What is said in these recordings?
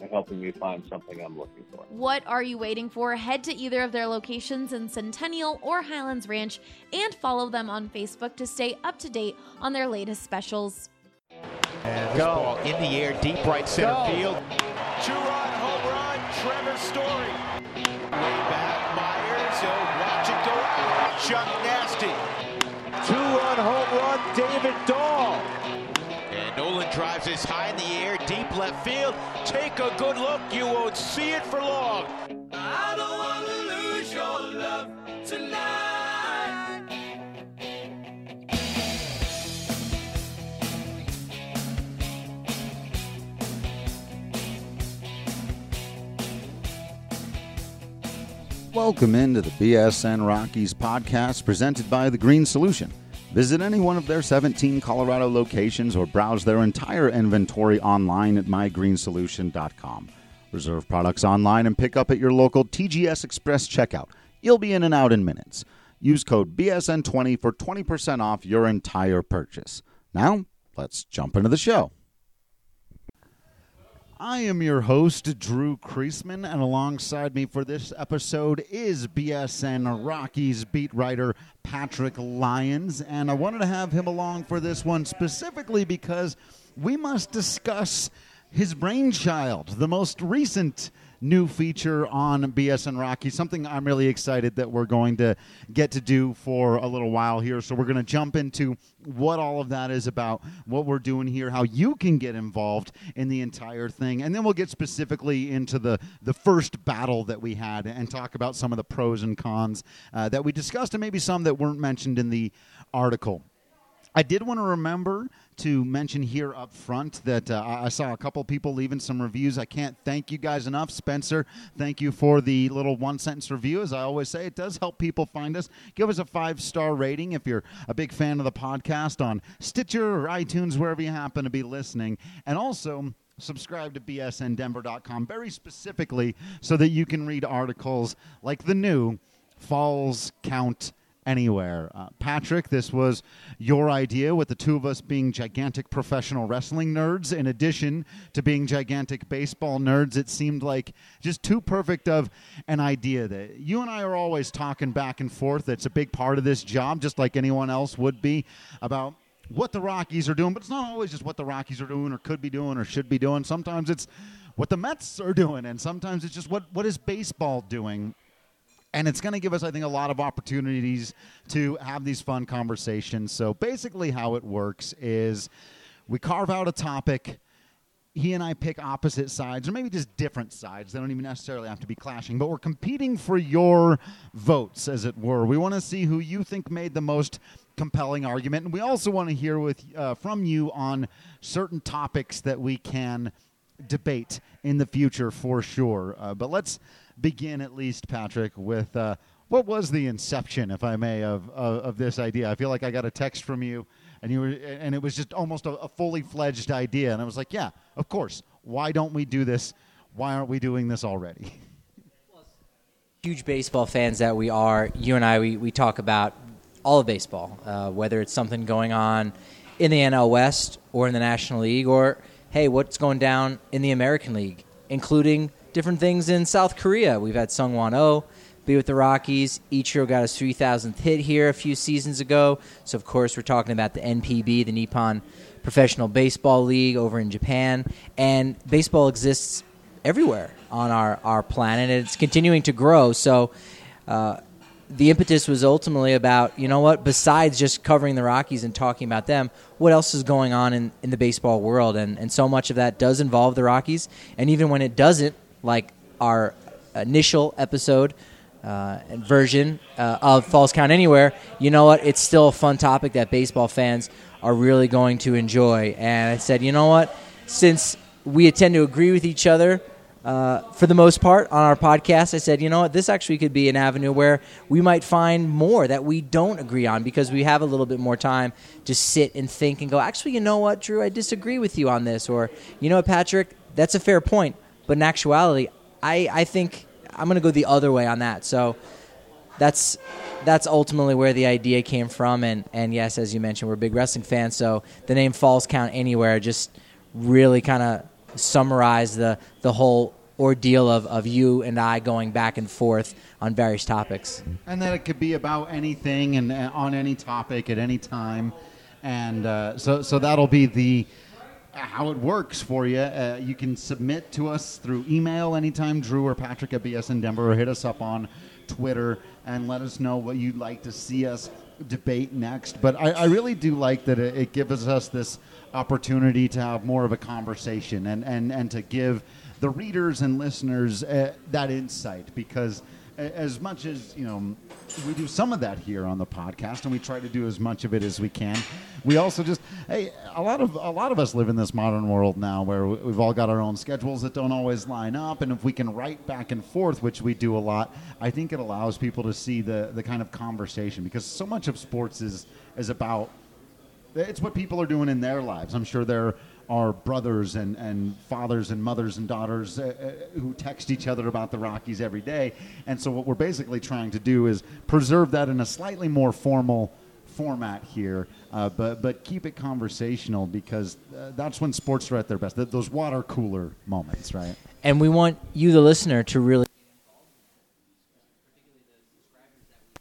ha- helping me find something I'm looking for. What are you waiting for? Head to either of their locations in Centennial or Highlands Ranch and follow them on Facebook to stay up to date on their latest specials. And Go. ball in the air, deep right center Go. field. Nolan drives this high in the air, deep left field. Take a good look, you won't see it for long. I don't want to lose your love tonight. Welcome into the BSN Rockies podcast presented by The Green Solution. Visit any one of their 17 Colorado locations or browse their entire inventory online at mygreensolution.com. Reserve products online and pick up at your local TGS Express checkout. You'll be in and out in minutes. Use code BSN20 for 20% off your entire purchase. Now, let's jump into the show. I am your host, Drew Creasman, and alongside me for this episode is BSN Rockies beat writer Patrick Lyons. And I wanted to have him along for this one specifically because we must discuss his brainchild, the most recent new feature on BSN Rocky, something I'm really excited that we're going to get to do for a little while here. So we're going to jump into what all of that is about, what we're doing here, how you can get involved in the entire thing, and then we'll get specifically into the the first battle that we had and talk about some of the pros and cons uh, that we discussed, and maybe some that weren't mentioned in the article. I did want to remember to mention here up front that uh, I saw a couple people leaving some reviews. I can't thank you guys enough. Spencer, thank you for the little one sentence review. As I always say, it does help people find us. Give us a five star rating if you're a big fan of the podcast on Stitcher or iTunes, wherever you happen to be listening. And also, subscribe to bsndenver.com very specifically so that you can read articles like the new Falls Count anywhere. Uh, Patrick, this was your idea with the two of us being gigantic professional wrestling nerds. In addition to being gigantic baseball nerds, it seemed like just too perfect of an idea that you and I are always talking back and forth. That's a big part of this job, just like anyone else would be, about what the Rockies are doing. But it's not always just what the Rockies are doing or could be doing or should be doing. Sometimes it's what the Mets are doing, and sometimes it's just what, what is baseball doing and it's going to give us, I think, a lot of opportunities to have these fun conversations. So basically, how it works is we carve out a topic. He and I pick opposite sides, or maybe just different sides. They don't even necessarily have to be clashing, but we're competing for your votes, as it were. We want to see who you think made the most compelling argument, and we also want to hear with uh, from you on certain topics that we can debate in the future for sure. Uh, but let's begin at least, Patrick, with uh, what was the inception, if I may, of, of, of this idea? I feel like I got a text from you, and you were, and it was just almost a, a fully fledged idea, and I was like, yeah, of course. Why don't we do this? Why aren't we doing this already? Huge baseball fans that we are, you and I, we, we talk about all of baseball, uh, whether it's something going on in the NL West or in the National League, or hey, what's going down in the American League, including different things in South Korea. We've had Seung-Hwan Oh be with the Rockies. Ichiro got his 3,000th hit here a few seasons ago. So, of course, we're talking about the NPB, the Nippon Professional Baseball League over in Japan. And baseball exists everywhere on our, our planet, and it's continuing to grow. So, uh, the impetus was ultimately about, you know what, besides just covering the Rockies and talking about them, what else is going on in, in the baseball world? And, and so much of that does involve the Rockies. And even when it doesn't, like our initial episode uh, version uh, of Falls Count Anywhere, you know what? It's still a fun topic that baseball fans are really going to enjoy. And I said, you know what? Since we tend to agree with each other uh, for the most part on our podcast, I said, you know what? This actually could be an avenue where we might find more that we don't agree on because we have a little bit more time to sit and think and go, actually, you know what, Drew? I disagree with you on this. Or, you know what, Patrick? That's a fair point. But in actuality, I, I think I'm going to go the other way on that. So that's that's ultimately where the idea came from. And, and yes, as you mentioned, we're big wrestling fans. So the name Falls Count Anywhere just really kind of summarize the, the whole ordeal of, of you and I going back and forth on various topics. And that it could be about anything and uh, on any topic at any time. And uh, so, so that'll be the how it works for you. Uh, you can submit to us through email anytime, Drew or Patrick at BSN Denver, or hit us up on Twitter and let us know what you'd like to see us debate next. But I, I really do like that it, it gives us this opportunity to have more of a conversation and, and, and to give the readers and listeners uh, that insight because as much as you know we do some of that here on the podcast and we try to do as much of it as we can we also just hey a lot of a lot of us live in this modern world now where we've all got our own schedules that don't always line up and if we can write back and forth which we do a lot i think it allows people to see the the kind of conversation because so much of sports is is about it's what people are doing in their lives. I'm sure they're are brothers and, and fathers and mothers and daughters uh, uh, who text each other about the Rockies every day. And so, what we're basically trying to do is preserve that in a slightly more formal format here, uh, but, but keep it conversational because uh, that's when sports are at their best. Th- those water cooler moments, right? And we want you, the listener, to really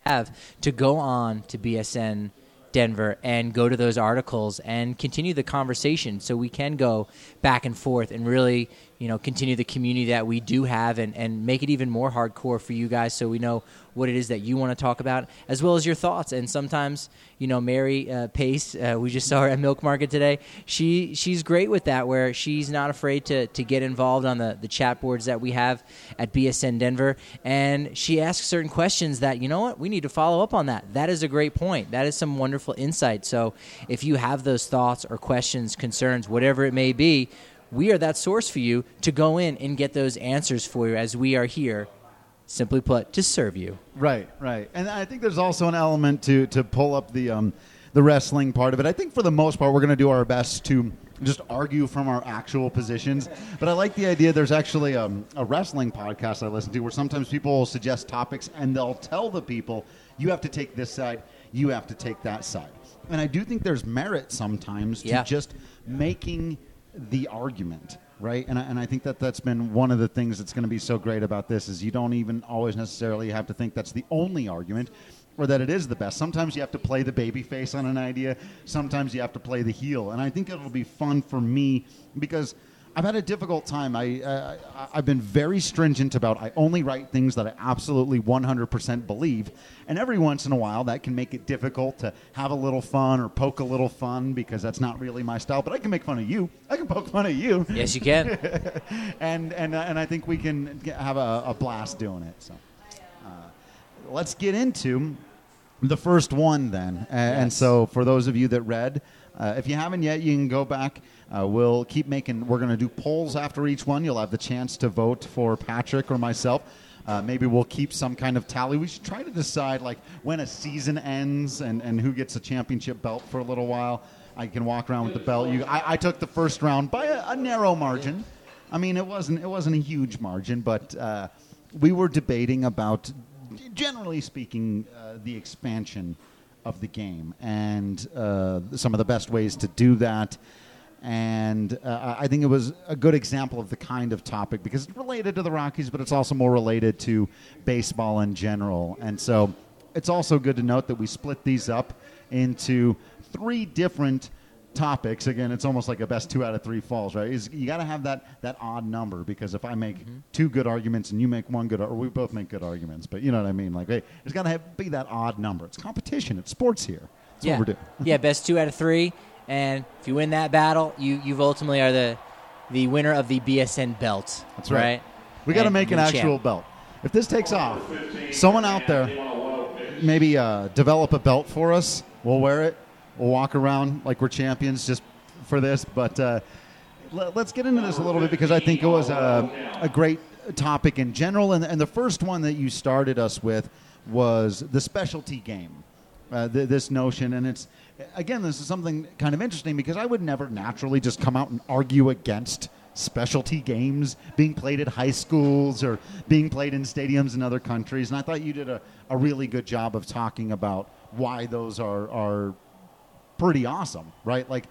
have to go on to BSN Denver and go to those articles and continue the conversation so we can go back and forth and really you know continue the community that we do have and, and make it even more hardcore for you guys so we know what it is that you want to talk about as well as your thoughts. And sometimes you know mary uh, pace uh, we just saw her at milk market today. She she's great with that where she's not afraid to, to get involved on the, the chat boards that we have at bsn denver. And she asks certain questions that you know what we need to follow up on that. That is a great point. That is some wonderful insight. So if you have those thoughts or questions concerns whatever it may be we are that source for you to go in and get those answers for you as we are here simply put to serve you. Right right. And i think there's also an element to to pull up the um the wrestling part of it. I think for the most part we're going to do our best to just argue from our actual positions. But i like the idea there's actually um, a wrestling podcast i listen to where sometimes people will suggest topics and they'll tell the people you have to take this side you have to take that side. And i do think there's merit sometimes to Yeah. just making the argument right? And I, and I think that that's been one of the things that's going to be so great about this is you don't even always necessarily have to think that's the only argument or that it is the best. Sometimes you have to play the baby face on an idea. Sometimes you have to play the heel. And i think it'll be fun for me because I've had a difficult time. I, uh, I I've been very stringent about. I only write things that I absolutely 100% believe, and every once in a while that can make it difficult to have a little fun or poke a little fun because that's not really my style. But I can make fun of you. I can poke fun of you. yes you can and and uh, and I think we can have a, a blast doing it. So, uh, let's get into the first one then. A- And so, for those of you that read, uh, if you haven't yet, you can go back. Uh, we'll keep making. We're going to do polls after each one. You'll have the chance to vote for Patrick or myself. Uh, maybe we'll keep some kind of tally. We should try to decide like when a season ends and, and who gets a championship belt for a little while. I can walk around with the belt. You, I, I took the first round by a, a narrow margin. I mean, it wasn't it wasn't a huge margin, but uh, we were debating about, generally speaking, uh, the expansion of the game and uh, some of the best ways to do that. And uh, I think it was a good example of the kind of topic because it's related to the Rockies, but it's also more related to baseball in general. And so it's also good to note that we split these up into three different topics. Again, it's almost like a best two out of three falls, right? Is you got to have that that odd number because if I make Mm-hmm. two good arguments and you make one good, or we both make good arguments, but you know what I mean? Like, hey, it's got to be that odd number. It's competition. It's sports here. That's yeah. what we're doing. yeah, best two out of three. And if you win that battle, you you ultimately are the the winner of the BSN belt. That's right. We got to make an actual champ. belt. If this takes off, someone out there maybe uh, develop a belt for us. We'll wear it. We'll walk around like we're champions just for this. But uh, let, us get into this a little bit because I think it was a, a great topic in general. And, and the first one that you started us with was the specialty game. Uh, th- this notion, and it's again, this is something kind of interesting because I would never naturally just come out and argue against specialty games being played at high schools or being played in stadiums in other countries. And I thought you did a, a really good job of talking about why those are, are pretty awesome, right? Like,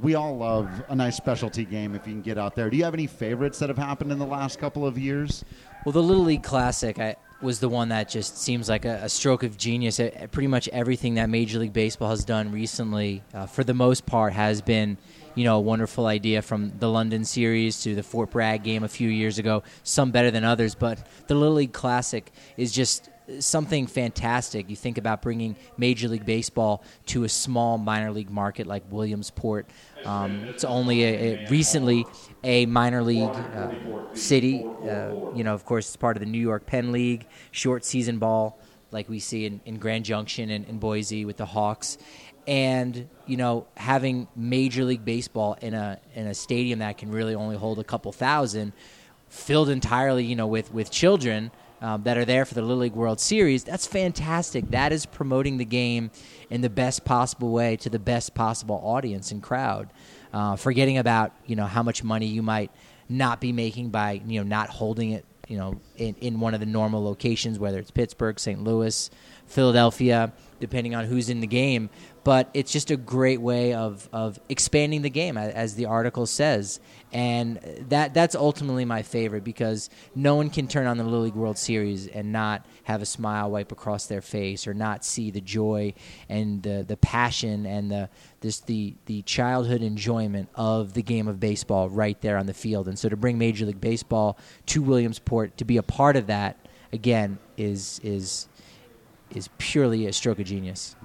we all love a nice specialty game if you can get out there. Do you have any favorites that have happened in the last couple of years? Well, the Little League Classic I, was the one that just seems like a, a stroke of genius. Uh, pretty much everything that Major League Baseball has done recently, uh, for the most part, has been you know a wonderful idea. From the London series to the Fort Bragg game a few years ago, some better than others, but the Little League Classic is just something fantastic. You think about bringing Major League Baseball to a small minor league market like Williamsport. Um, it's only a, a recently a minor league uh, city. Uh, you know, of course, it's part of the New York Penn League, short season ball, like we see in, in Grand Junction and in Boise with the Hawks. And you know, having Major League Baseball in a in a stadium that can really only hold a couple thousand, filled entirely, you know, with with children um, that are there for the Little League World Series. That's fantastic. That is promoting the game in the best possible way to the best possible audience and crowd. Uh, forgetting about you know how much money you might not be making by you know not holding it you know in, in one of the normal locations, whether it's Pittsburgh, St. Louis, Philadelphia, depending on who's in the game. But it's just a great way of, of expanding the game, as the article says, and that that's ultimately my favorite because no one can turn on the Little League World Series and not have a smile wipe across their face or not see the joy and the, the passion and the this the the childhood enjoyment of the game of baseball right there on the field. And so to bring Major League Baseball to Williamsport to be a part of that again is is is purely a stroke of genius.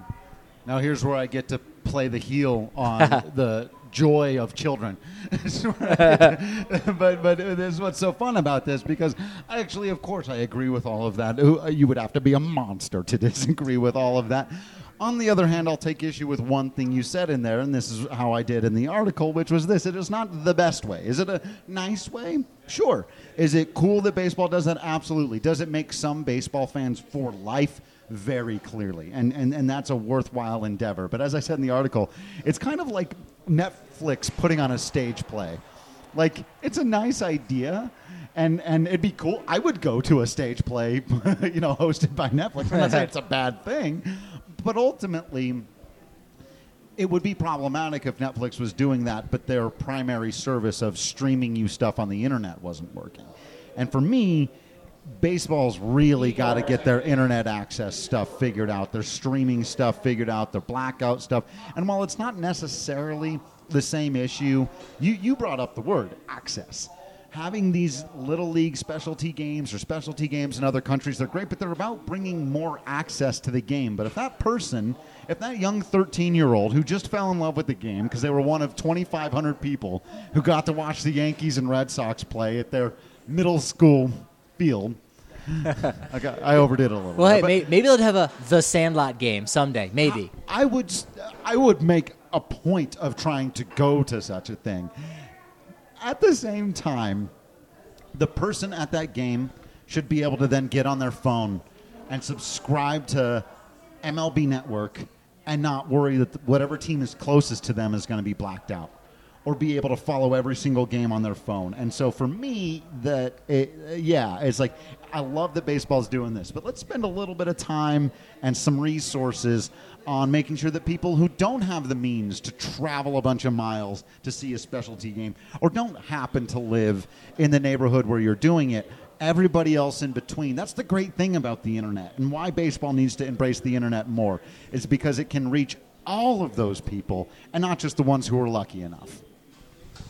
Now here's where I get to play the heel on the joy of children. This is where I get to- but but this is what's so fun about this because I actually, of course, I agree with all of that. Uh, you would have to be a monster to disagree with all of that. On the other hand, I'll take issue with one thing you said in there, and this is how I did in the article, which was this: it is not the best way. Is it a nice way? Sure. Is it cool that baseball does that? Absolutely. Does it make some baseball fans for life? Very clearly, and, and and that's a worthwhile endeavor. But as I said in the article, it's kind of like Netflix putting on a stage play. Like it's a nice idea, and and it'd be cool. I would go to a stage play, you know, hosted by Netflix. I'm not saying it's a bad thing, but ultimately. It would be problematic if Netflix was doing that, but their primary service of streaming you stuff on the internet wasn't working. And for me, baseball's really got to get their internet access stuff figured out, their streaming stuff figured out, their blackout stuff. And while it's not necessarily the same issue, you, you brought up the word access. Having these little league specialty games or specialty games in other countries, they're great, but they're about bringing more access to the game. But if that person, if that young 13 year old who just fell in love with the game because they were one of 2,500 people who got to watch the Yankees and Red Sox play at their middle school field. I, got, I overdid it a little. Well, there, hey, but may, maybe they'll have a The Sandlot game someday. Maybe. I would, I would make a point of trying to go to such a thing. At the same time, the person at that game should be able to then get on their phone and subscribe to MLB Network and not worry that whatever team is closest to them is going to be blacked out or be able to follow every single game on their phone. And so for me, that it, yeah, it's like I love that baseball's doing this, but let's spend a little bit of time and some resources on making sure that people who don't have the means to travel a bunch of miles to see a specialty game or don't happen to live in the neighborhood where you're doing it everybody else in between. That's the great thing about the internet and why baseball needs to embrace the internet more is because it can reach all of those people and not just the ones who are lucky enough.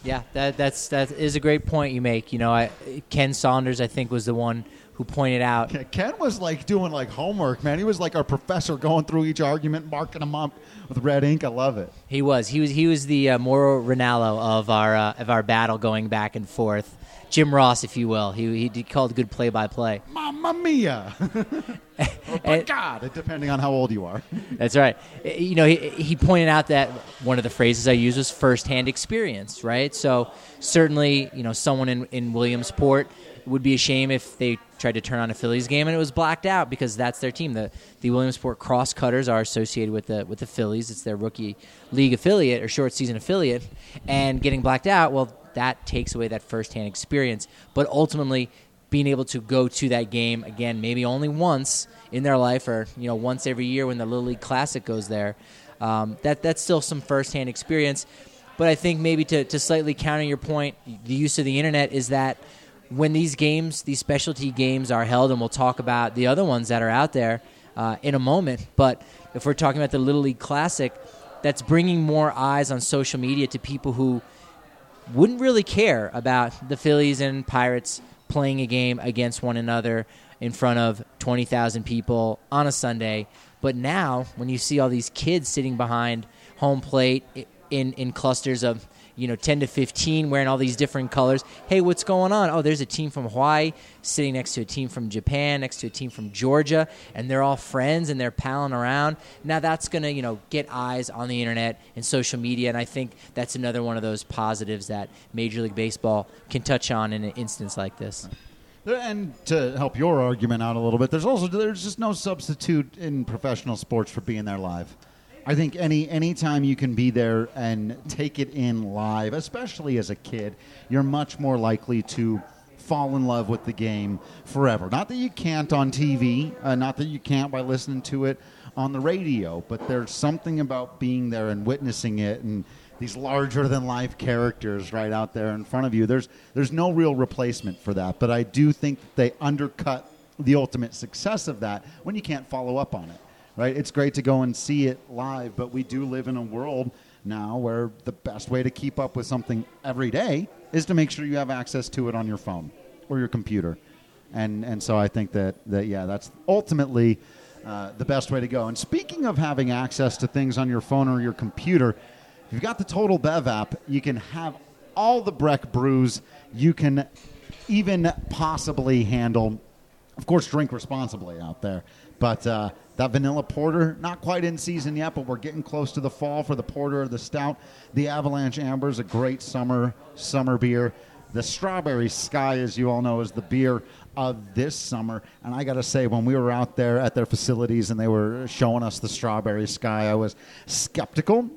Yeah, that that's that is a great point you make. You know, I, Ken Saunders I think was the one who pointed out. Ken was like doing like homework, man. He was like our professor going through each argument, marking them up with red ink. I love it. He was. He was. He was the uh, Mauro Ranallo of our uh, of our battle going back and forth. Jim Ross, if you will. He he called good play by play. Mamma mia! oh my God! Depending on how old you are. That's right. Eh, you know, he, he pointed out that one of the phrases I used was firsthand experience, right? So certainly, you know, someone in in Williamsport would be a shame if they tried to turn on a Phillies game and it was blacked out because that's their team. The the Williamsport Crosscutters are associated with the with the Phillies. It's their rookie league affiliate or short season affiliate, and getting blacked out. Well, that takes away that firsthand experience. But ultimately, being able to go to that game again, maybe only once in their life, or you know, once every year when the Little League Classic goes there, um, that that's still some firsthand experience. But I think maybe to, to slightly counter your point, the use of the internet is that when these games, these specialty games are held, and we'll talk about the other ones that are out there uh, in a moment. But if we're talking about the Little League Classic, that's bringing more eyes on social media to people who wouldn't really care about the Phillies and Pirates playing a game against one another in front of 20,000 people on a Sunday. But now, when you see all these kids sitting behind home plate in, in clusters of you know 10 to 15 wearing all these different colors. Hey what's going on? Oh there's a team from hawaii sitting next to a team from japan next to a team from georgia and they're all friends and they're palling around. Now that's going to you know get eyes on the internet and social media and i think that's another one of those positives that major league baseball can touch on in an instance like this. And to help your argument out a little bit, there's also there's just no substitute in professional sports for being there live. I think any anytime you can be there and take it in live, especially as a kid, you're much more likely to fall in love with the game forever. Not that you can't on TV, uh, not that you can't by listening to it on the radio, but there's something about being there and witnessing it and these larger than life characters right out there in front of you. There's there's no real replacement for that, but I do think they undercut the ultimate success of that when you can't follow up on it right? It's great to go and see it live, but we do live in a world now where the best way to keep up with something every day is to make sure you have access to it on your phone or your computer. And, and so I think that, that yeah, that's ultimately uh, the best way to go. And speaking of having access to things on your phone or your computer, if you've got the Total Bev app, you can have all the Breck brews you can even possibly handle. Of course, drink responsibly out there. But uh, that vanilla porter, not quite in season yet, but we're getting close to the fall for the porter or the stout. The Avalanche Amber is a great summer summer beer. The Strawberry Sky, as you all know, is the beer of this summer. And I got to say, when we were out there at their facilities and they were showing us the Strawberry Sky, I was skeptical,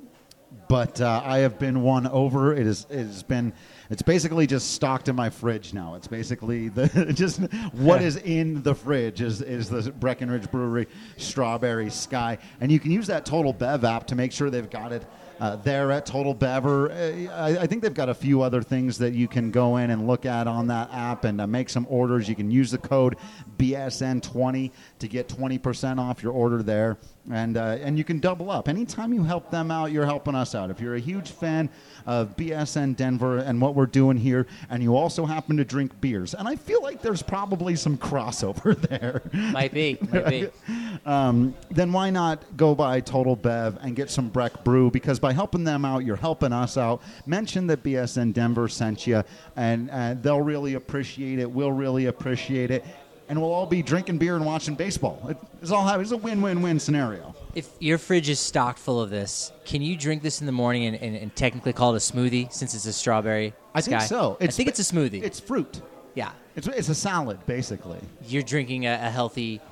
but uh, I have been won over. It, is, it has been it's basically just stocked in my fridge now. It's basically the just what is in the fridge is is the Breckenridge Brewery Strawberry Sky, and you can use that Total Bev app to make sure they've got it uh, there at Total Bever. Uh, I, I, think they've got a few other things that you can go in and look at on that app and uh, make some orders. You can use the code BSN20 to get 20% off your order there, and uh, and you can double up. Anytime you help them out, you're helping us out. If you're a huge fan of BSN Denver and what we're doing here, and you also happen to drink beers, and I feel like there's probably some crossover there. Might be, might be. um, then why not go by Total Bev and get some Breck Brew? Because by helping them out, you're helping us out. Mention that BSN Denver sent you, and uh, they'll really appreciate it. We'll really appreciate it and we'll all be drinking beer and watching baseball. It's all it's a win-win-win scenario. If your fridge is stocked full of this, can you drink this in the morning and, and, and technically call it a smoothie since it's a strawberry? I sky? think so. It's, I think it's a smoothie. It's fruit. Yeah, It's, it's a salad, basically. You're drinking a, a healthy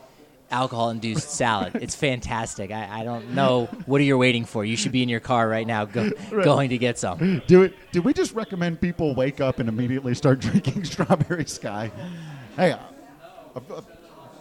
alcohol-induced salad. It's fantastic. I, I, don't know what are you waiting for. You should be in your car right now, go, right. going to get some. Do it. Do we just recommend people wake up and immediately start drinking strawberry sky? Hey,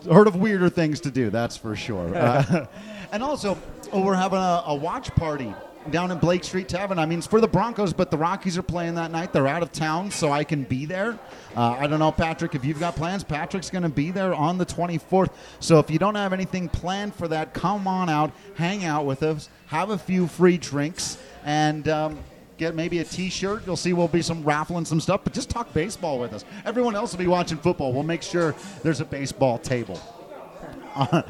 heard of weirder things to do. That's for sure. Uh, and also, oh, we're having a, a watch party down in Blake Street Tavern. I mean, it's for the Broncos, but the Rockies are playing that night. They're out of town, so I can be there. Uh, I don't know, Patrick, if you've got plans. Patrick's going to be there on the 24th. So if you don't have anything planned for that, come on out, hang out with us, have a few free drinks, and. Um, get maybe a T-shirt. You'll see we'll be some raffling some stuff, but just talk baseball with us. Everyone else will be watching football. We'll make sure there's a baseball table.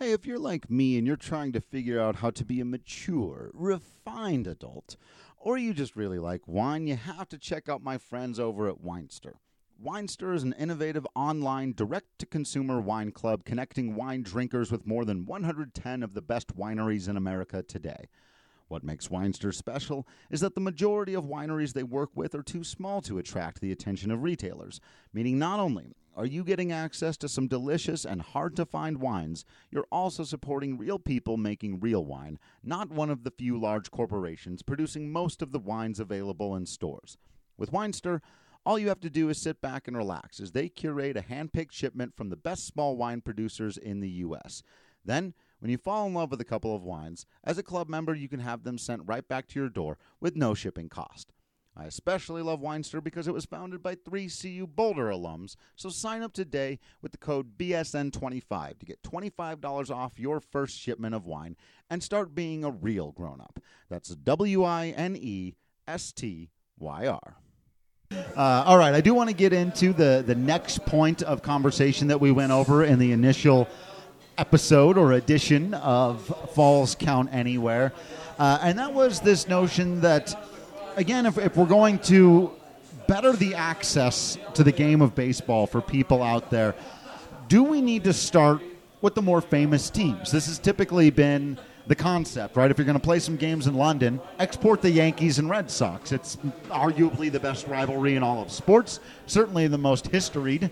Hey, if you're like me and you're trying to figure out how to be a mature, refined adult, or you just really like wine, you have to check out my friends over at Winestyr. Winestyr is an innovative online direct to consumer wine club connecting wine drinkers with more than 110 of the best wineries in America today. What makes Winestyr special is that the majority of wineries they work with are too small to attract the attention of retailers, meaning not only are you getting access to some delicious and hard to find wines? You're also supporting real people making real wine, not one of the few large corporations producing most of the wines available in stores. With Winestyr, all you have to do is sit back and relax as they curate a hand picked shipment from the best small wine producers in the U.S. Then, when you fall in love with a couple of wines, as a club member, you can have them sent right back to your door with no shipping cost. I especially love Winestyr because it was founded by three CU Boulder alums. So sign up today with the code BSN25 to get $25 off your first shipment of wine and start being a real grown up. That's W I N E S T Y R. Uh, all right, I do want to get into the, the next point of conversation that we went over in the initial episode or edition of Falls Count Anywhere. Uh, and that was this notion that again, if, if we're going to better the access to the game of baseball for people out there, do we need to start with the more famous teams? This has typically been the concept, right? If you're going to play some games in London, export the Yankees and Red Sox. It's arguably the best rivalry in all of sports, certainly the most historied.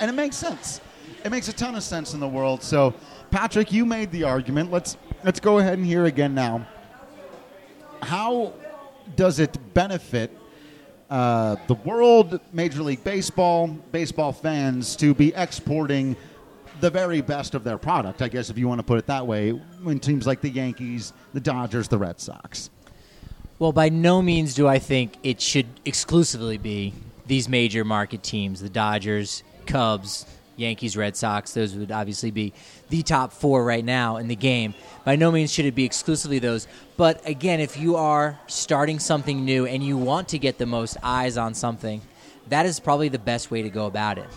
And it makes sense. It makes a ton of sense in the world. So, Patrick, you made the argument. Let's let's go ahead and hear again now. How does it benefit uh, the world, Major League Baseball, baseball fans to be exporting the very best of their product, I guess, if you want to put it that way, when teams like the Yankees, the Dodgers, the Red Sox? Well, by no means do I think it should exclusively be these major market teams the Dodgers, Cubs, Yankees, Red Sox. Those would obviously be the top four right now in the game. By no means should it be exclusively those. But again, if you are starting something new and you want to get the most eyes on something, that is probably the best way to go about it.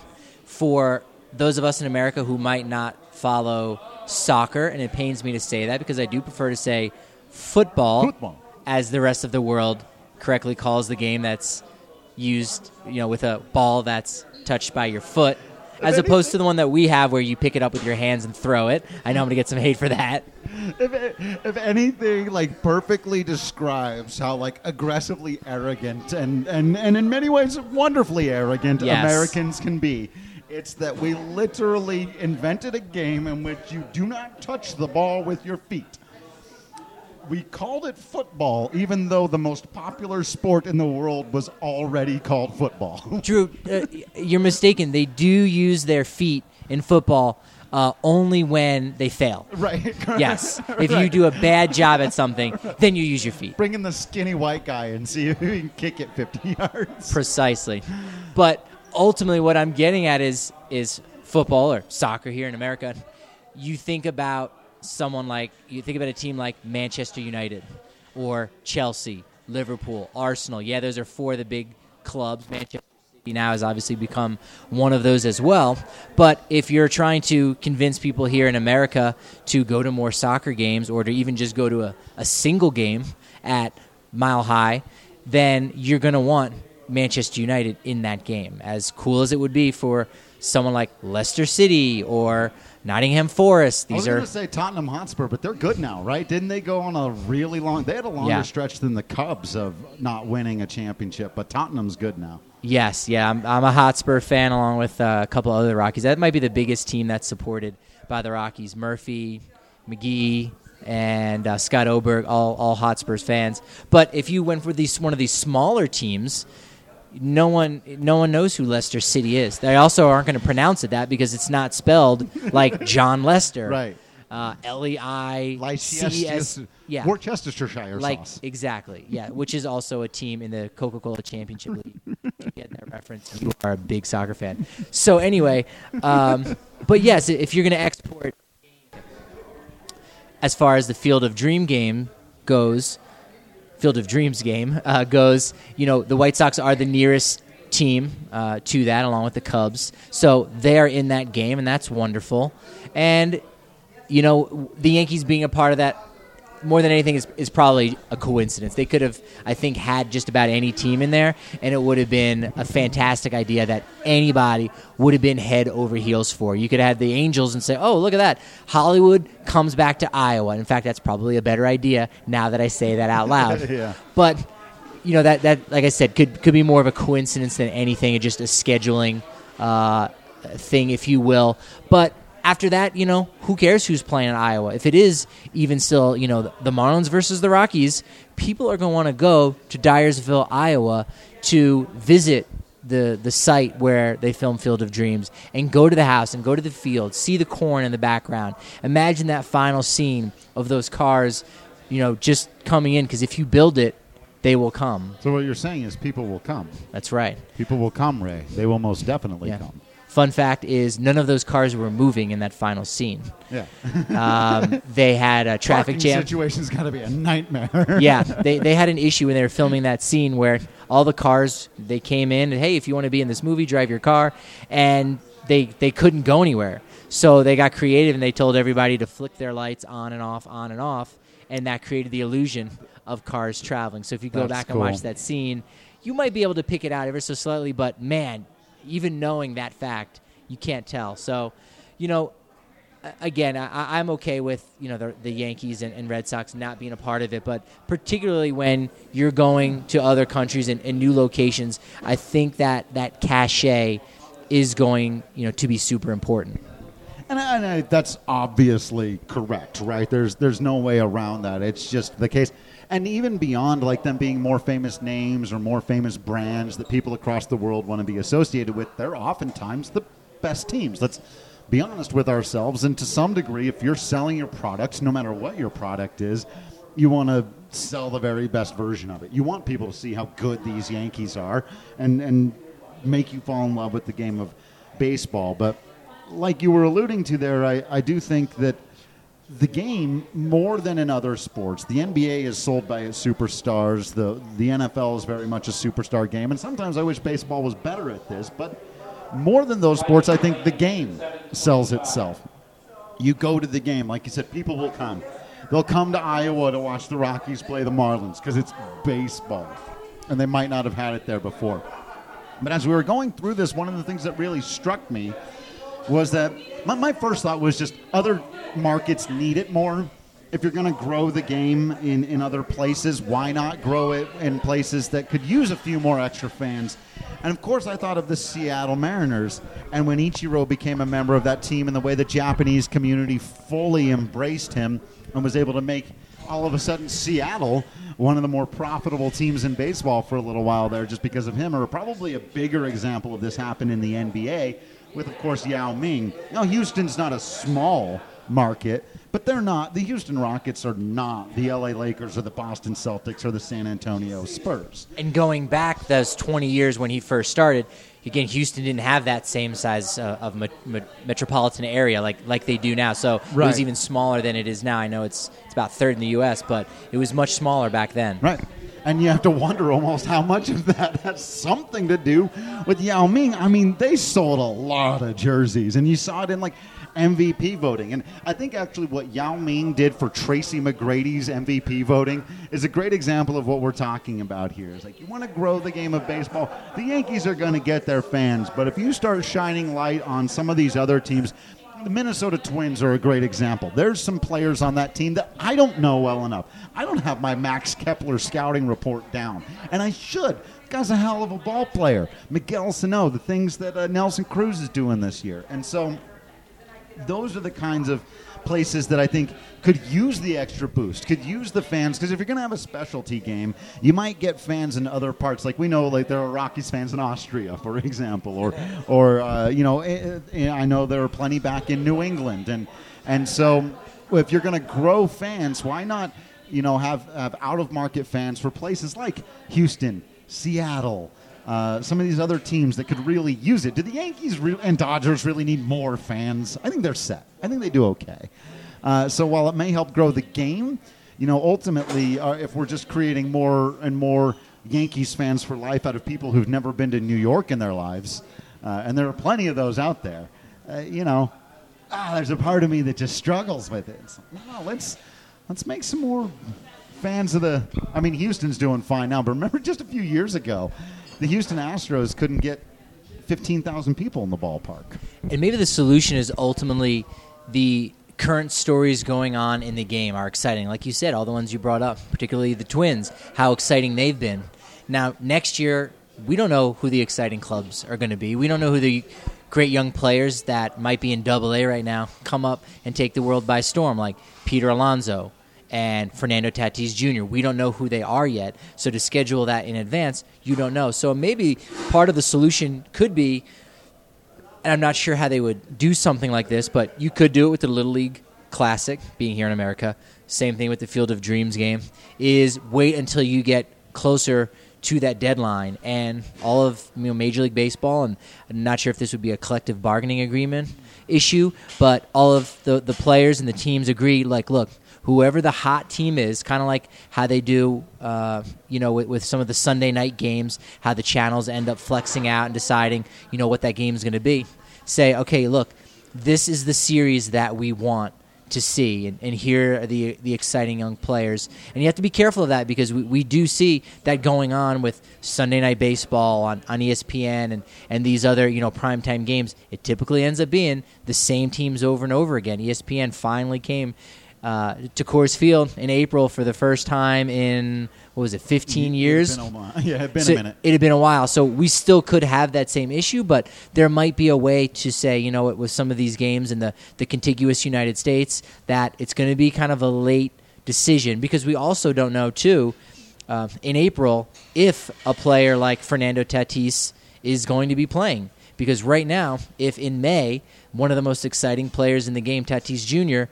For those of us in America who might not follow soccer, and it pains me to say that because I do prefer to say football, football. as the rest of the world correctly calls the game that's used, you know, with a ball that's touched by your foot as opposed to the one that we have where you pick it up with your hands and throw it. I know I'm going to get some hate for that. If, if anything, like perfectly describes how like aggressively arrogant and, and, and in many ways wonderfully arrogant yes. Americans can be. It's that we literally invented a game in which you do not touch the ball with your feet we called it football, even though the most popular sport in the world was already called football. Drew, uh, you're mistaken. They do use their feet in football. Uh, only when they fail. Right. yes. If you do a bad job at something, then you use your feet. Bring in the skinny white guy and see if he can kick it 50 yards. Precisely. But ultimately, what I'm getting at is is football or soccer here in America. You think about someone like you think about a team like Manchester United or Chelsea, Liverpool, Arsenal. Yeah, those are four of the big clubs. Manchester City now has obviously become one of those as well. But if you're trying to convince people here in America to go to more soccer games or to even just go to a, a single game at Mile High, then you're going to want Manchester United in that game. As cool as it would be for someone like Leicester City or Nottingham Forest. These I was These going to say Tottenham Hotspur, but they're good now, right? Didn't they go on a really long? They had a longer Yeah. stretch than the Cubs of not winning a championship, but Tottenham's good now. Yes, yeah, I'm, I'm a Hotspur fan along with uh, a couple other Rockies. That might be the biggest team that's supported by the Rockies. Murphy, McGee, and uh, Scott Oberg, all all Hotspurs fans. But if you went for these one of these smaller teams, no one no one knows who Leicester City is. They also aren't going to pronounce it that because it's not spelled like John Lester. Right. Uh, L E I C S. Yeah. Worcestershire Like sauce. exactly, yeah, which is also a team in the Coca-Cola Championship League. You get that reference? You are a big soccer fan. So anyway, um, but yes, if you're going to export, as far as the Field of Dream game goes, Field of Dreams game uh, goes, you know, the White Sox are the nearest team uh, to that, along with the Cubs. So they are in that game, and that's wonderful. And you know, the Yankees being a part of that more than anything is, is probably a coincidence. They could have, I think, had just about any team in there, and it would have been a fantastic idea that anybody would have been head over heels for. You could have the Angels and say, "Oh, look at that! Hollywood comes back to Iowa." In fact, that's probably a better idea now that I say that out loud. Yeah. But you know that that, like I said, could could be more of a coincidence than anything, just a scheduling uh, thing, if you will. But after that, you know, who cares who's playing in Iowa? If it is even still, you know, the Marlins versus the Rockies, people are going to want to go to Dyersville, Iowa, to visit the the site where they filmed Field of Dreams and go to the house and go to the field, see the corn in the background. Imagine that final scene of those cars, you know, just coming in because if you build it, they will come. So what you're saying is people will come. That's right. People will come, Ray. They will most definitely Yeah. come. Fun fact is none of those cars were moving in that final scene. Yeah. Um, they had a traffic Parking jam. situation's got to be a nightmare. yeah, they, they had an issue when they were filming that scene where all the cars they came in and hey, if you want to be in this movie, drive your car, and they they couldn't go anywhere. So they got creative and they told everybody to flick their lights on and off, on and off, and that created the illusion of cars traveling. So if you go That's back and watch that scene, you might be able to pick it out ever so slightly, but man, even knowing that fact, you can't tell. So, you know, again, I, I'm okay with you know the, the Yankees and, and Red Sox not being a part of it, but particularly when you're going to other countries and, and new locations, I think that that cachet is going you know to be super important. And, I, and I, that's obviously correct, right? There's there's no way around that. It's just the case. And even beyond like them being more famous names or more famous brands that people across the world want to be associated with, they're oftentimes the best teams. Let's be honest with ourselves. And to some degree, if you're selling your product, no matter what your product is, you want to sell the very best version of it. You want people to see how good these Yankees are and, and make you fall in love with the game of baseball. But like you were alluding to there, I, I do think that the game, more than in other sports, the NBA is sold by its superstars. The, the NFL is very much a superstar game. And sometimes I wish baseball was better at this. But more than those sports, I think the game sells itself. You go to the game, like you said, people will come. They'll come to Iowa to watch the Rockies play the Marlins because it's baseball. And they might not have had it there before. But as we were going through this, one of the things that really struck me was that my, my first thought was just other markets need it more. If you're going to grow the game in, in other places, why not grow it in places that could use a few more extra fans? And of course, I thought of the Seattle Mariners. And when Ichiro became a member of that team and the way the Japanese community fully embraced him and was able to make all of a sudden Seattle one of the more profitable teams in baseball for a little while there just because of him, or probably a bigger example of this happened in the NBA with, of course, Yao Ming. Now, Houston's not a small market, but they're not. The Houston Rockets are not the LA Lakers or the Boston Celtics or the San Antonio Spurs. And going back those 20 years when he first started, again, Houston didn't have that same size uh, of me- me- metropolitan area like like they do now. So it was even smaller than it is now. I know it's it's about third in the U.S., but it was much smaller back then. Right. And you have to wonder almost how much of that has something to do with Yao Ming. I mean, they sold a lot of jerseys, and you saw it in like MVP voting. And I think actually what Yao Ming did for Tracy McGrady's MVP voting is a great example of what we're talking about here. It's like you want to grow the game of baseball, the Yankees are going to get their fans, but if you start shining light on some of these other teams, the Minnesota Twins are a great example. There's some players on that team that I don't know well enough. I don't have my Max Kepler scouting report down, and I should. The guy's a hell of a ball player. Miguel Sano, the things that uh, Nelson Cruz is doing this year, and so those are the kinds of places that I think could use the extra boost, could use the fans. Because if you're going to have a specialty game, you might get fans in other parts. Like we know, like there are Rockies fans in Austria, for example, or or uh, you know, eh, eh, I know there are plenty back in New England, and and so if you're going to grow fans, why not? You know, have, have out of market fans for places like Houston, Seattle, uh, some of these other teams that could really use it. Do the Yankees re- and Dodgers really need more fans? I think they're set. I think they do okay. Uh, so while it may help grow the game, you know, ultimately, uh, if we're just creating more and more Yankees fans for life out of people who've never been to New York in their lives, uh, and there are plenty of those out there, uh, you know, ah, there's a part of me that just struggles with it. Like, no, let's let's make some more fans of the. I mean, Houston's doing fine now, but remember just a few years ago, the Houston Astros couldn't get 15,000 people in the ballpark. And maybe the solution is ultimately the current stories going on in the game are exciting. Like you said, all the ones you brought up, particularly the Twins, how exciting they've been. Now, next year, we don't know who the exciting clubs are going to be. We don't know who the great young players that might be in Double A right now come up and take the world by storm, like Peter Alonso, and Fernando Tatis Jr. We don't know who they are yet. So to schedule that in advance, you don't know. So maybe part of the solution could be, and I'm not sure how they would do something like this, but you could do it with the Little League Classic, being here in America. Same thing with the Field of Dreams game, is wait until you get closer to that deadline. And all of you know, Major League Baseball, and I'm not sure if this would be a collective bargaining agreement issue, but all of the, the players and the teams agree, like, look, whoever the hot team is, kind of like how they do, uh, you know, with, with, some of the Sunday night games, how the channels end up flexing out and deciding, you know, what that game is going to be. Say, okay, look, this is the series that we want to see, and, and here are the the exciting young players. And you have to be careful of that because we, we do see that going on with Sunday Night Baseball on, on ESPN and, and these other you know primetime games. It typically ends up being the same teams over and over again. ESPN finally came uh, to Coors Field in April for the first time in what was it, 15 years? yeah, it had been so a minute. It had been a while, so we still could have that same issue, but there might be a way to say, you know, with some of these games in the the contiguous United States, that it's going to be kind of a late decision because we also don't know too. Uh, in April, if a player like Fernando Tatis is going to be playing, because right now, if in May one of the most exciting players in the game, Tatis Jr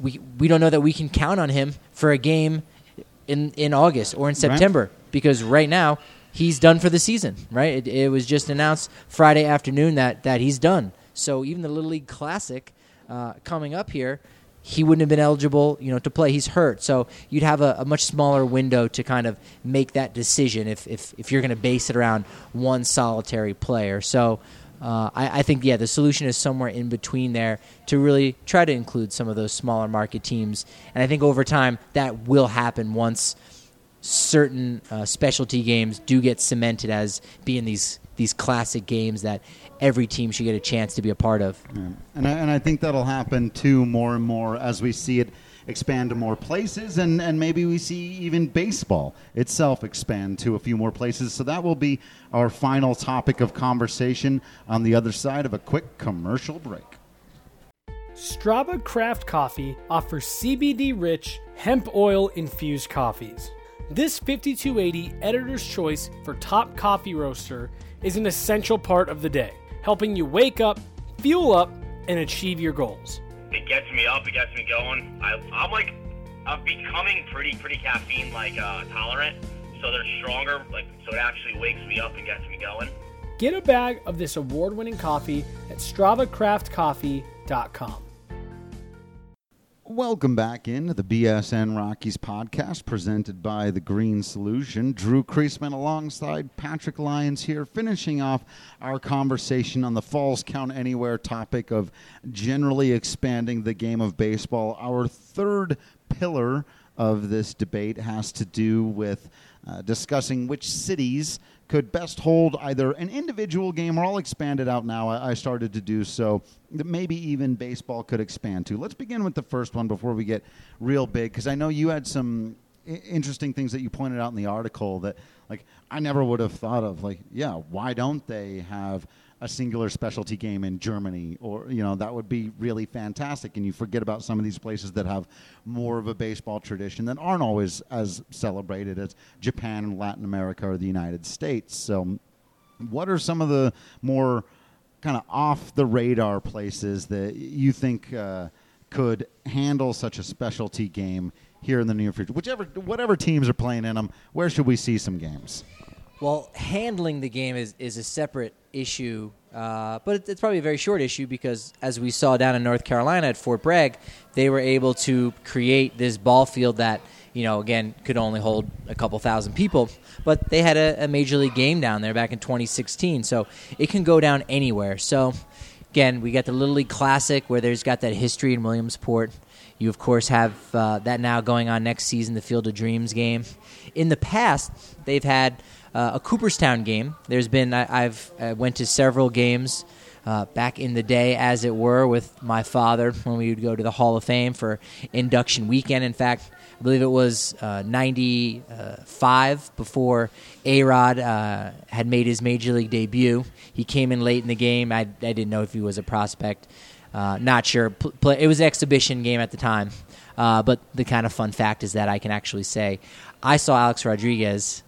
we we don't know that we can count on him for a game in in August or in September right. because right now he's done for the season. Right? It, it, was just announced Friday afternoon that that he's done. So even the Little League Classic uh, coming up here, he wouldn't have been eligible, you know, to play. He's hurt, so you'd have a, a much smaller window to kind of make that decision if if, if you're going to base it around one solitary player. So uh, I, I, think yeah, the solution is somewhere in between there to really try to include some of those smaller market teams, and I think over time that will happen once certain uh, specialty games do get cemented as being these these classic games that every team should get a chance to be a part of. Yeah. And I, and I think that'll happen too more and more as we see it expand to more places, and, and maybe we see even baseball itself expand to a few more places. So that will be our final topic of conversation on the other side of a quick commercial break. Strava Craft Coffee offers CBD rich, hemp oil infused coffees. This 5280 Editor's Choice for Top Coffee Roaster is an essential part of the day, helping you wake up, fuel up, and achieve your goals it gets me up, it gets me going. I, I'm like, I'm becoming pretty, pretty caffeine like uh, tolerant. So they're stronger, like so it actually wakes me up and gets me going. Get a bag of this award-winning coffee at StravaCraftCoffee.com. Welcome back into the BSN Rockies podcast presented by The Green Solution. Drew Creasman alongside Patrick Lyons here, finishing off our conversation on the Falls Count Anywhere topic of generally expanding the game of baseball. Our third pillar of this debate has to do with uh, discussing which cities could best hold either an individual game or I'll expand it out now. I, I started to do so that maybe even baseball could expand to. Let's begin with the first one before we get real big because I know you had some interesting things that you pointed out in the article that like I never would have thought of like yeah why don't they have a singular specialty game in Germany or you know that would be really fantastic. And you forget about some of these places that have more of a baseball tradition that aren't always as celebrated as Japan and Latin America or the United States. So what are some of the more kind of off the radar places that you think uh, could handle such a specialty game here in the near future? Whichever whatever teams are playing in them where should we see some games Well, handling the game is, is a separate issue, uh, but it's, probably a very short issue because, as we saw down in North Carolina at Fort Bragg, they were able to create this ball field that, you know, again, could only hold a couple thousand people, but they had a, a major league game down there back in 2016, so it can go down anywhere. So, again, we got the Little League Classic where there's got that history in Williamsport. You, of course, have uh, that now going on next season, the Field of Dreams game. In the past, they've had uh, a Cooperstown game. There's been I, I've I went to several games uh, back in the day, as it were, with my father when we would go to the Hall of Fame for induction weekend. In fact, I believe it was uh, 95 before A Rod uh, had made his major league debut. He came in late in the game. I, I didn't know if he was a prospect. Uh, not sure. Pl- play, it was an exhibition game at the time. Uh, but the kind of fun fact is that I can actually say I saw Alex Rodriguez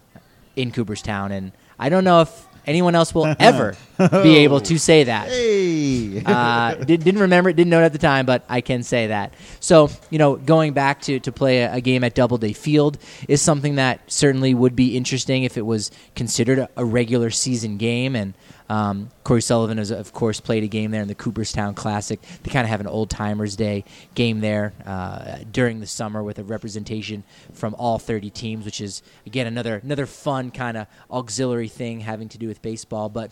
in Cooperstown, and I don't know if anyone else will ever be able to say that. hey Uh, did, didn't remember it, didn't know it at the time, but I can say that. So, you know, going back to, to play a, a game at Doubleday Field is something that certainly would be interesting if it was considered a, a regular season game. And um, Cory Sullivan has, of course, played a game there in the Cooperstown Classic. They kind of have an old timers day game there uh, during the summer with a representation from all 30 teams, which is again another another fun kind of auxiliary thing having to do with baseball. But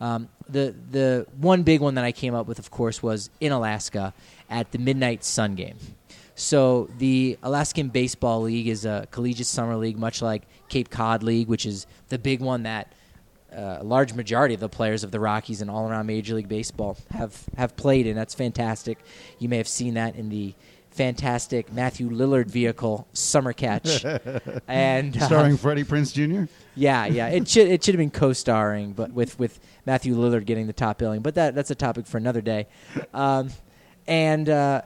um, the the one big one that I came up with, of course, was in Alaska at the Midnight Sun game. So the Alaskan Baseball League is a collegiate summer league, much like Cape Cod League, which is the big one that uh, a large majority of the players of the Rockies and all around Major League Baseball have have played in. That's fantastic. You may have seen that in the fantastic Matthew Lillard vehicle Summer Catch, and uh, starring Freddie Prinze Jr. yeah, yeah. It should it should have been co-starring, but with with Matthew Lillard getting the top billing. But that that's a topic for another day. Um, and uh,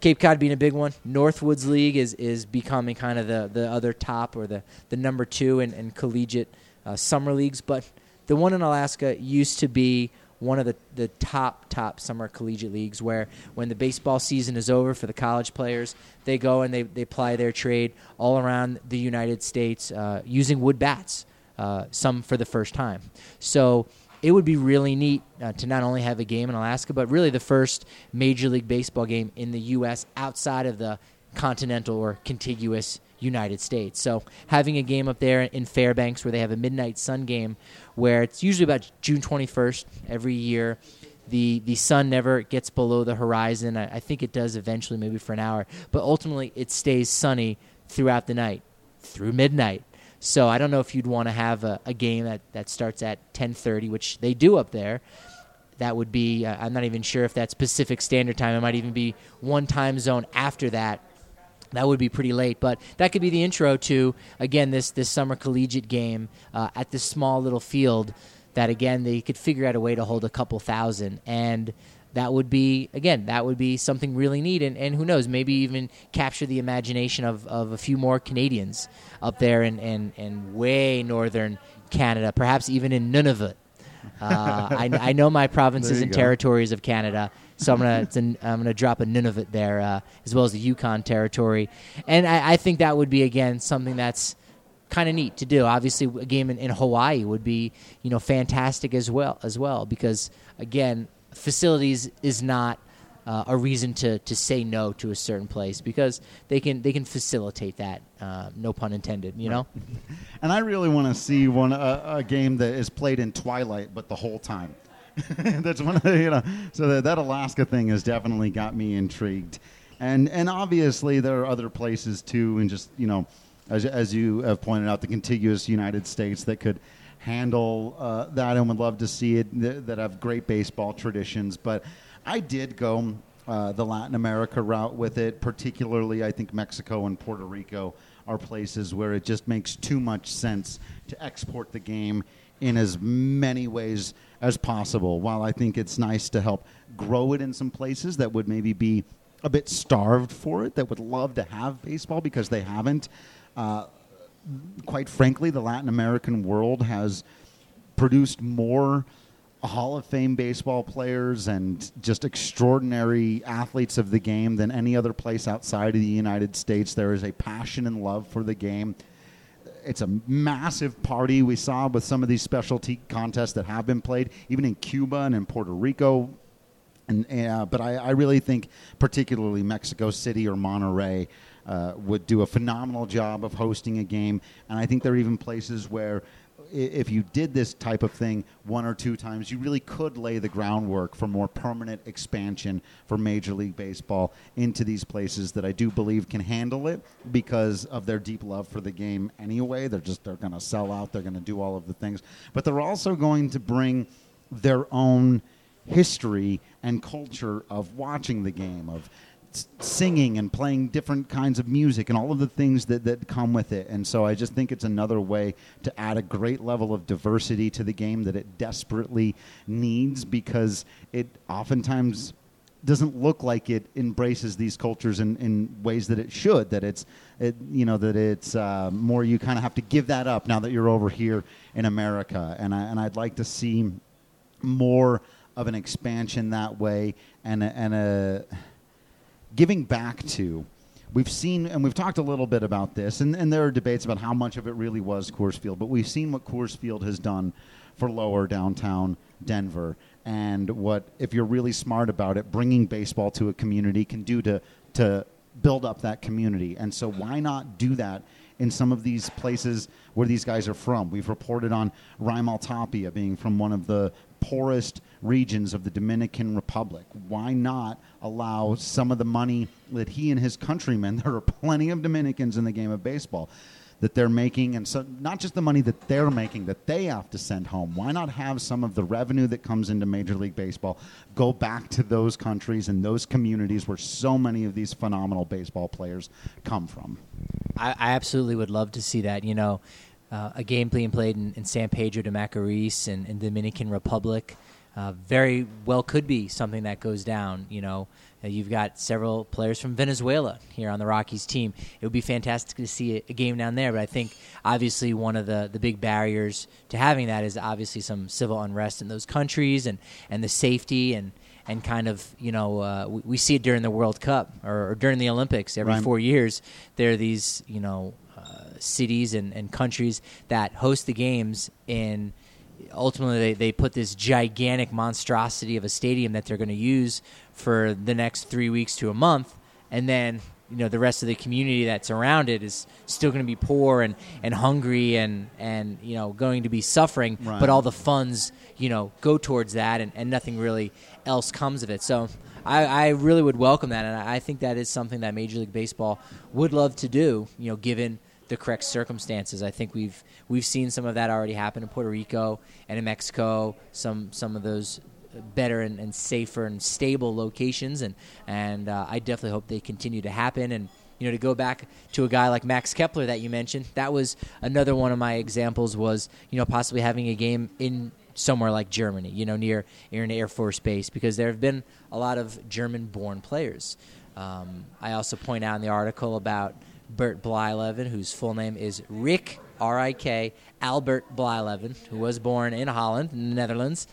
Cape Cod being a big one, Northwoods League is is becoming kind of the the other top or the the number two in, in collegiate uh, summer leagues. But the one in Alaska used to be one of the, the top top summer collegiate leagues where when the baseball season is over for the college players they go and they, they ply their trade all around the united states uh, using wood bats uh, some for the first time so it would be really neat uh, to not only have a game in alaska but really the first major league baseball game in the us outside of the continental or contiguous United States. So having a game up there in Fairbanks where they have a midnight sun game where it's usually about June 21st every year. The the sun never gets below the horizon. I, I think it does eventually, maybe for an hour, but ultimately it stays sunny throughout the night, through midnight. So I don't know if you'd want to have a, a game that, that starts at 10:30, which they do up there. That would be uh, I'm not even sure if that's Pacific Standard Time. It might even be one time zone after that that would be pretty late, but that could be the intro to again this this summer collegiate game uh, at this small little field. That again they could figure out a way to hold a couple thousand, and that would be again that would be something really neat, and, and who knows maybe even capture the imagination of, of a few more Canadians up there in, in, in way northern Canada, perhaps even in Nunavut. Uh, I, I know my provinces and go. territories of Canada, so I'm gonna it's an, I'm gonna drop a Nunavut there, uh, as well as the Yukon territory, and I, I think that would be again something that's kind of neat to do. Obviously, a game in, in Hawaii would be you know fantastic as well as well because again, facilities is not. Uh, a reason to, to say no to a certain place because they can they can facilitate that uh, no pun intended you know And I really want to see one a, a game that is played in twilight, but the whole time. That's one of the, you know. So that, that Alaska thing has definitely got me intrigued. and and obviously there are other places too, and just you know, as as you have pointed out, the contiguous United States that could handle uh, that and would love to see it th- that have great baseball traditions. But I did go uh, the Latin America route with it, particularly I think Mexico and Puerto Rico are places where it just makes too much sense to export the game in as many ways as possible. While I think it's nice to help grow it in some places that would maybe be a bit starved for it, that would love to have baseball because they haven't. Uh, quite frankly, the Latin American world has produced more Hall of Fame baseball players and just extraordinary athletes of the game than any other place outside of the United States. There is a passion and love for the game. It's a massive party we saw with some of these specialty contests that have been played, even in Cuba and in Puerto Rico. And, uh, but I, I really think, particularly Mexico City or Monterrey, uh, would do a phenomenal job of hosting a game. And I think there are even places where if you did this type of thing one or two times, you really could lay the groundwork for more permanent expansion for Major League Baseball into these places that I do believe can handle it because of their deep love for the game anyway. They're just they're going to sell out, they're going to do all of the things, but they're also going to bring their own history and culture of watching the game of singing and playing different kinds of music and all of the things that, that come with it. And so I just think it's another way to add a great level of diversity to the game that it desperately needs because it oftentimes doesn't look like it embraces these cultures in, in ways that it should. That it's, it, you know, that it's uh, more you kind of have to give that up now that you're over here in America. And I, and I'd like to see more of an expansion that way and a, and a giving back to. We've seen, and we've talked a little bit about this, and, and there are debates about how much of it really was Coors Field, but we've seen what Coors Field has done for lower downtown Denver, and what, if you're really smart about it, bringing baseball to a community can do to, to build up that community. And so, why not do that in some of these places where these guys are from? We've reported on Raimel Tapia being from one of the poorest regions of the Dominican Republic. Why not allow some of the money that he and his countrymen, there are plenty of Dominicans in the game of baseball, that they're making, and so not just the money that they're making that they have to send home. Why not have some of the revenue that comes into Major League Baseball go back to those countries and those communities where so many of these phenomenal baseball players come from? I, I absolutely would love to see that. You know, uh, a game being played in, in, San Pedro de Macorís and, in the Dominican Republic. Uh, very well could be something that goes down. You know, uh, you've got several players from Venezuela here on the Rockies team. It would be fantastic to see a, a, game down there. But I think obviously one of the, the big barriers to having that is obviously some civil unrest in those countries and, and the safety and and kind of you know uh, we, we, see it during the World Cup or, or during the Olympics every right. four years. There are these you know cities and, and countries that host the games and ultimately they, they put this gigantic monstrosity of a stadium that they're going to use for the next three weeks to a month and then you know the rest of the community that's around it is still going to be poor and, and hungry and and you know going to be suffering right. but all the funds you know go towards that and, and nothing really else comes of it so I, I really would welcome that and I think that is something that Major League Baseball would love to do you know given the correct circumstances. I think we've we've seen some of that already happen in Puerto Rico and in Mexico. Some some of those better and, and safer and stable locations, and and uh, I definitely hope they continue to happen. And you know, to go back to a guy like Max Kepler that you mentioned, that was another one of my examples. Was you know possibly having a game in somewhere like Germany, you know, near, near an Air Force base, because there have been a lot of German-born players. Um, I also point out in the article about Bert Blyleven, whose full name is Rick R I K Albert Blyleven, who was born in Holland, in the Netherlands,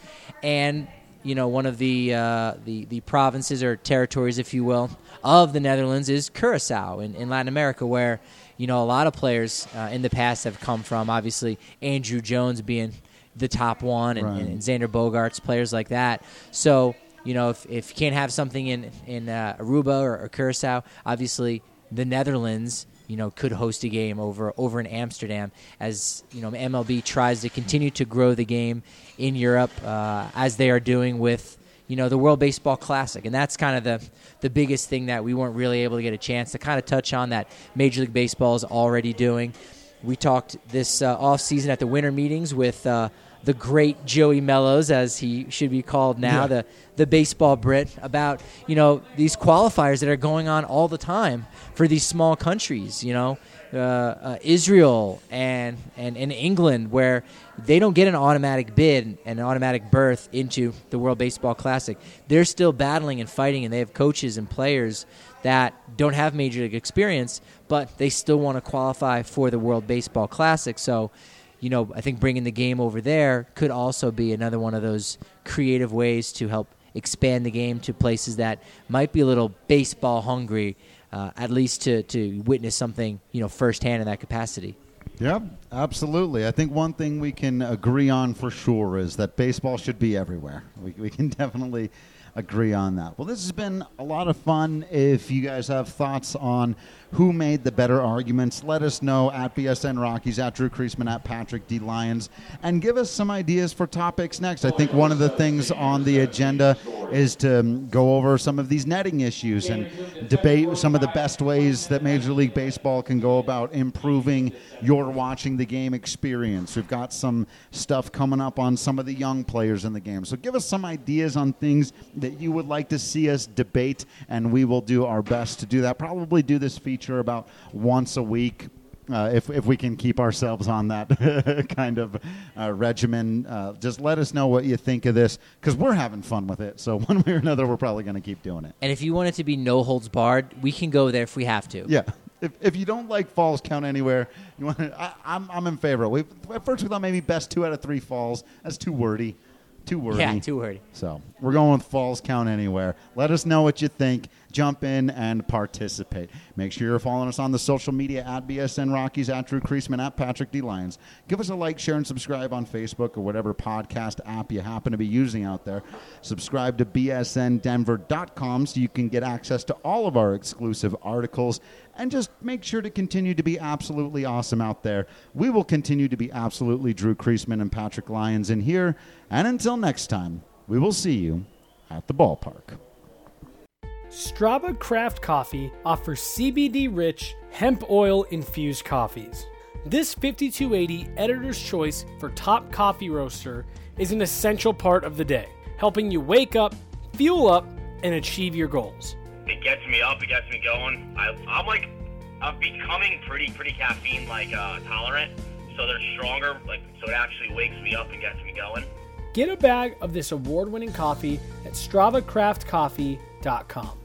and you know one of the uh, the the provinces or territories, if you will, of the Netherlands is Curacao in, in Latin America, where you know a lot of players uh, in the past have come from. Obviously, Andruw Jones being the top one, and, right. and Xander Bogaerts, players like that. So you know, if, if you can't have something in in uh, Aruba or, or Curacao, obviously the Netherlands, you know, could host a game over over in Amsterdam as you know MLB tries to continue to grow the game in Europe uh, as they are doing with you know, the World Baseball Classic. And that's kind of the, the biggest thing that we weren't really able to get a chance to kind of touch on that Major League Baseball is already doing. We talked this uh, off season at the winter meetings with uh, the great Joey Mellows, as he should be called now, yeah. the the baseball Brit, about you know these qualifiers that are going on all the time for these small countries. You know, uh, uh, Israel and, and and England, where they don't get an automatic bid, and an automatic berth into the World Baseball Classic. They're still battling and fighting, and they have coaches and players that don't have major league experience, but they still want to qualify for the World Baseball Classic. So, you know, I think bringing the game over there could also be another one of those creative ways to help expand the game to places that might be a little baseball hungry uh, at least to, to witness something you know firsthand in that capacity. Yep, absolutely. I think one thing we can agree on for sure is that baseball should be everywhere. We, we can definitely agree on that. Well, this has been a lot of fun. If you guys have thoughts on who made the better arguments, let us know at BSN Rockies, at Drew Creasman, at Patrick D. Lyons, and give us some ideas for topics next. I think one of the things on the agenda is to go over some of these netting issues and debate some of the best ways that Major League Baseball can go about improving your watching the game experience. We've got some stuff coming up on some of the young players in the game. So give us some ideas on things that you would like to see us debate, and we will do our best to do that. Probably do this feature about once a week. Uh, if, if we can keep ourselves on that kind of uh, regimen, uh, just let us know what you think of this because we're having fun with it. So, one way or another, we're probably going to keep doing it. And if you want it to be no holds barred, we can go there if we have to. Yeah. If, if you don't like falls count anywhere, you want to, I, I'm, I'm in favor. We, at first, we thought maybe best two out of three falls. That's too wordy. Too wordy. Yeah, too wordy. So we're going with falls count anywhere. Let us know what you think. Jump in and participate. Make sure you're following us on the social media at BSN Rockies, at Drew Creasman, at Patrick D. Lyons. Give us a like, share, and subscribe on Facebook or whatever podcast app you happen to be using out there. Subscribe to bsndenver.com so you can get access to all of our exclusive articles and just make sure to continue to be absolutely awesome out there. We will continue to be absolutely Drew Creasman and Patrick Lyons in here. And until next time, we will see you at the ballpark. Strava Craft Coffee offers CBD rich, hemp oil infused coffees. This 5280 Editor's Choice for Top Coffee Roaster is an essential part of the day, helping you wake up, fuel up, and achieve your goals. It gets me up, it gets me going. I, I'm like, I'm becoming pretty, pretty caffeine like uh, tolerant, so they're stronger. Like, so it actually wakes me up and gets me going. Get a bag of this award winning coffee at StravaCraftCoffee.com.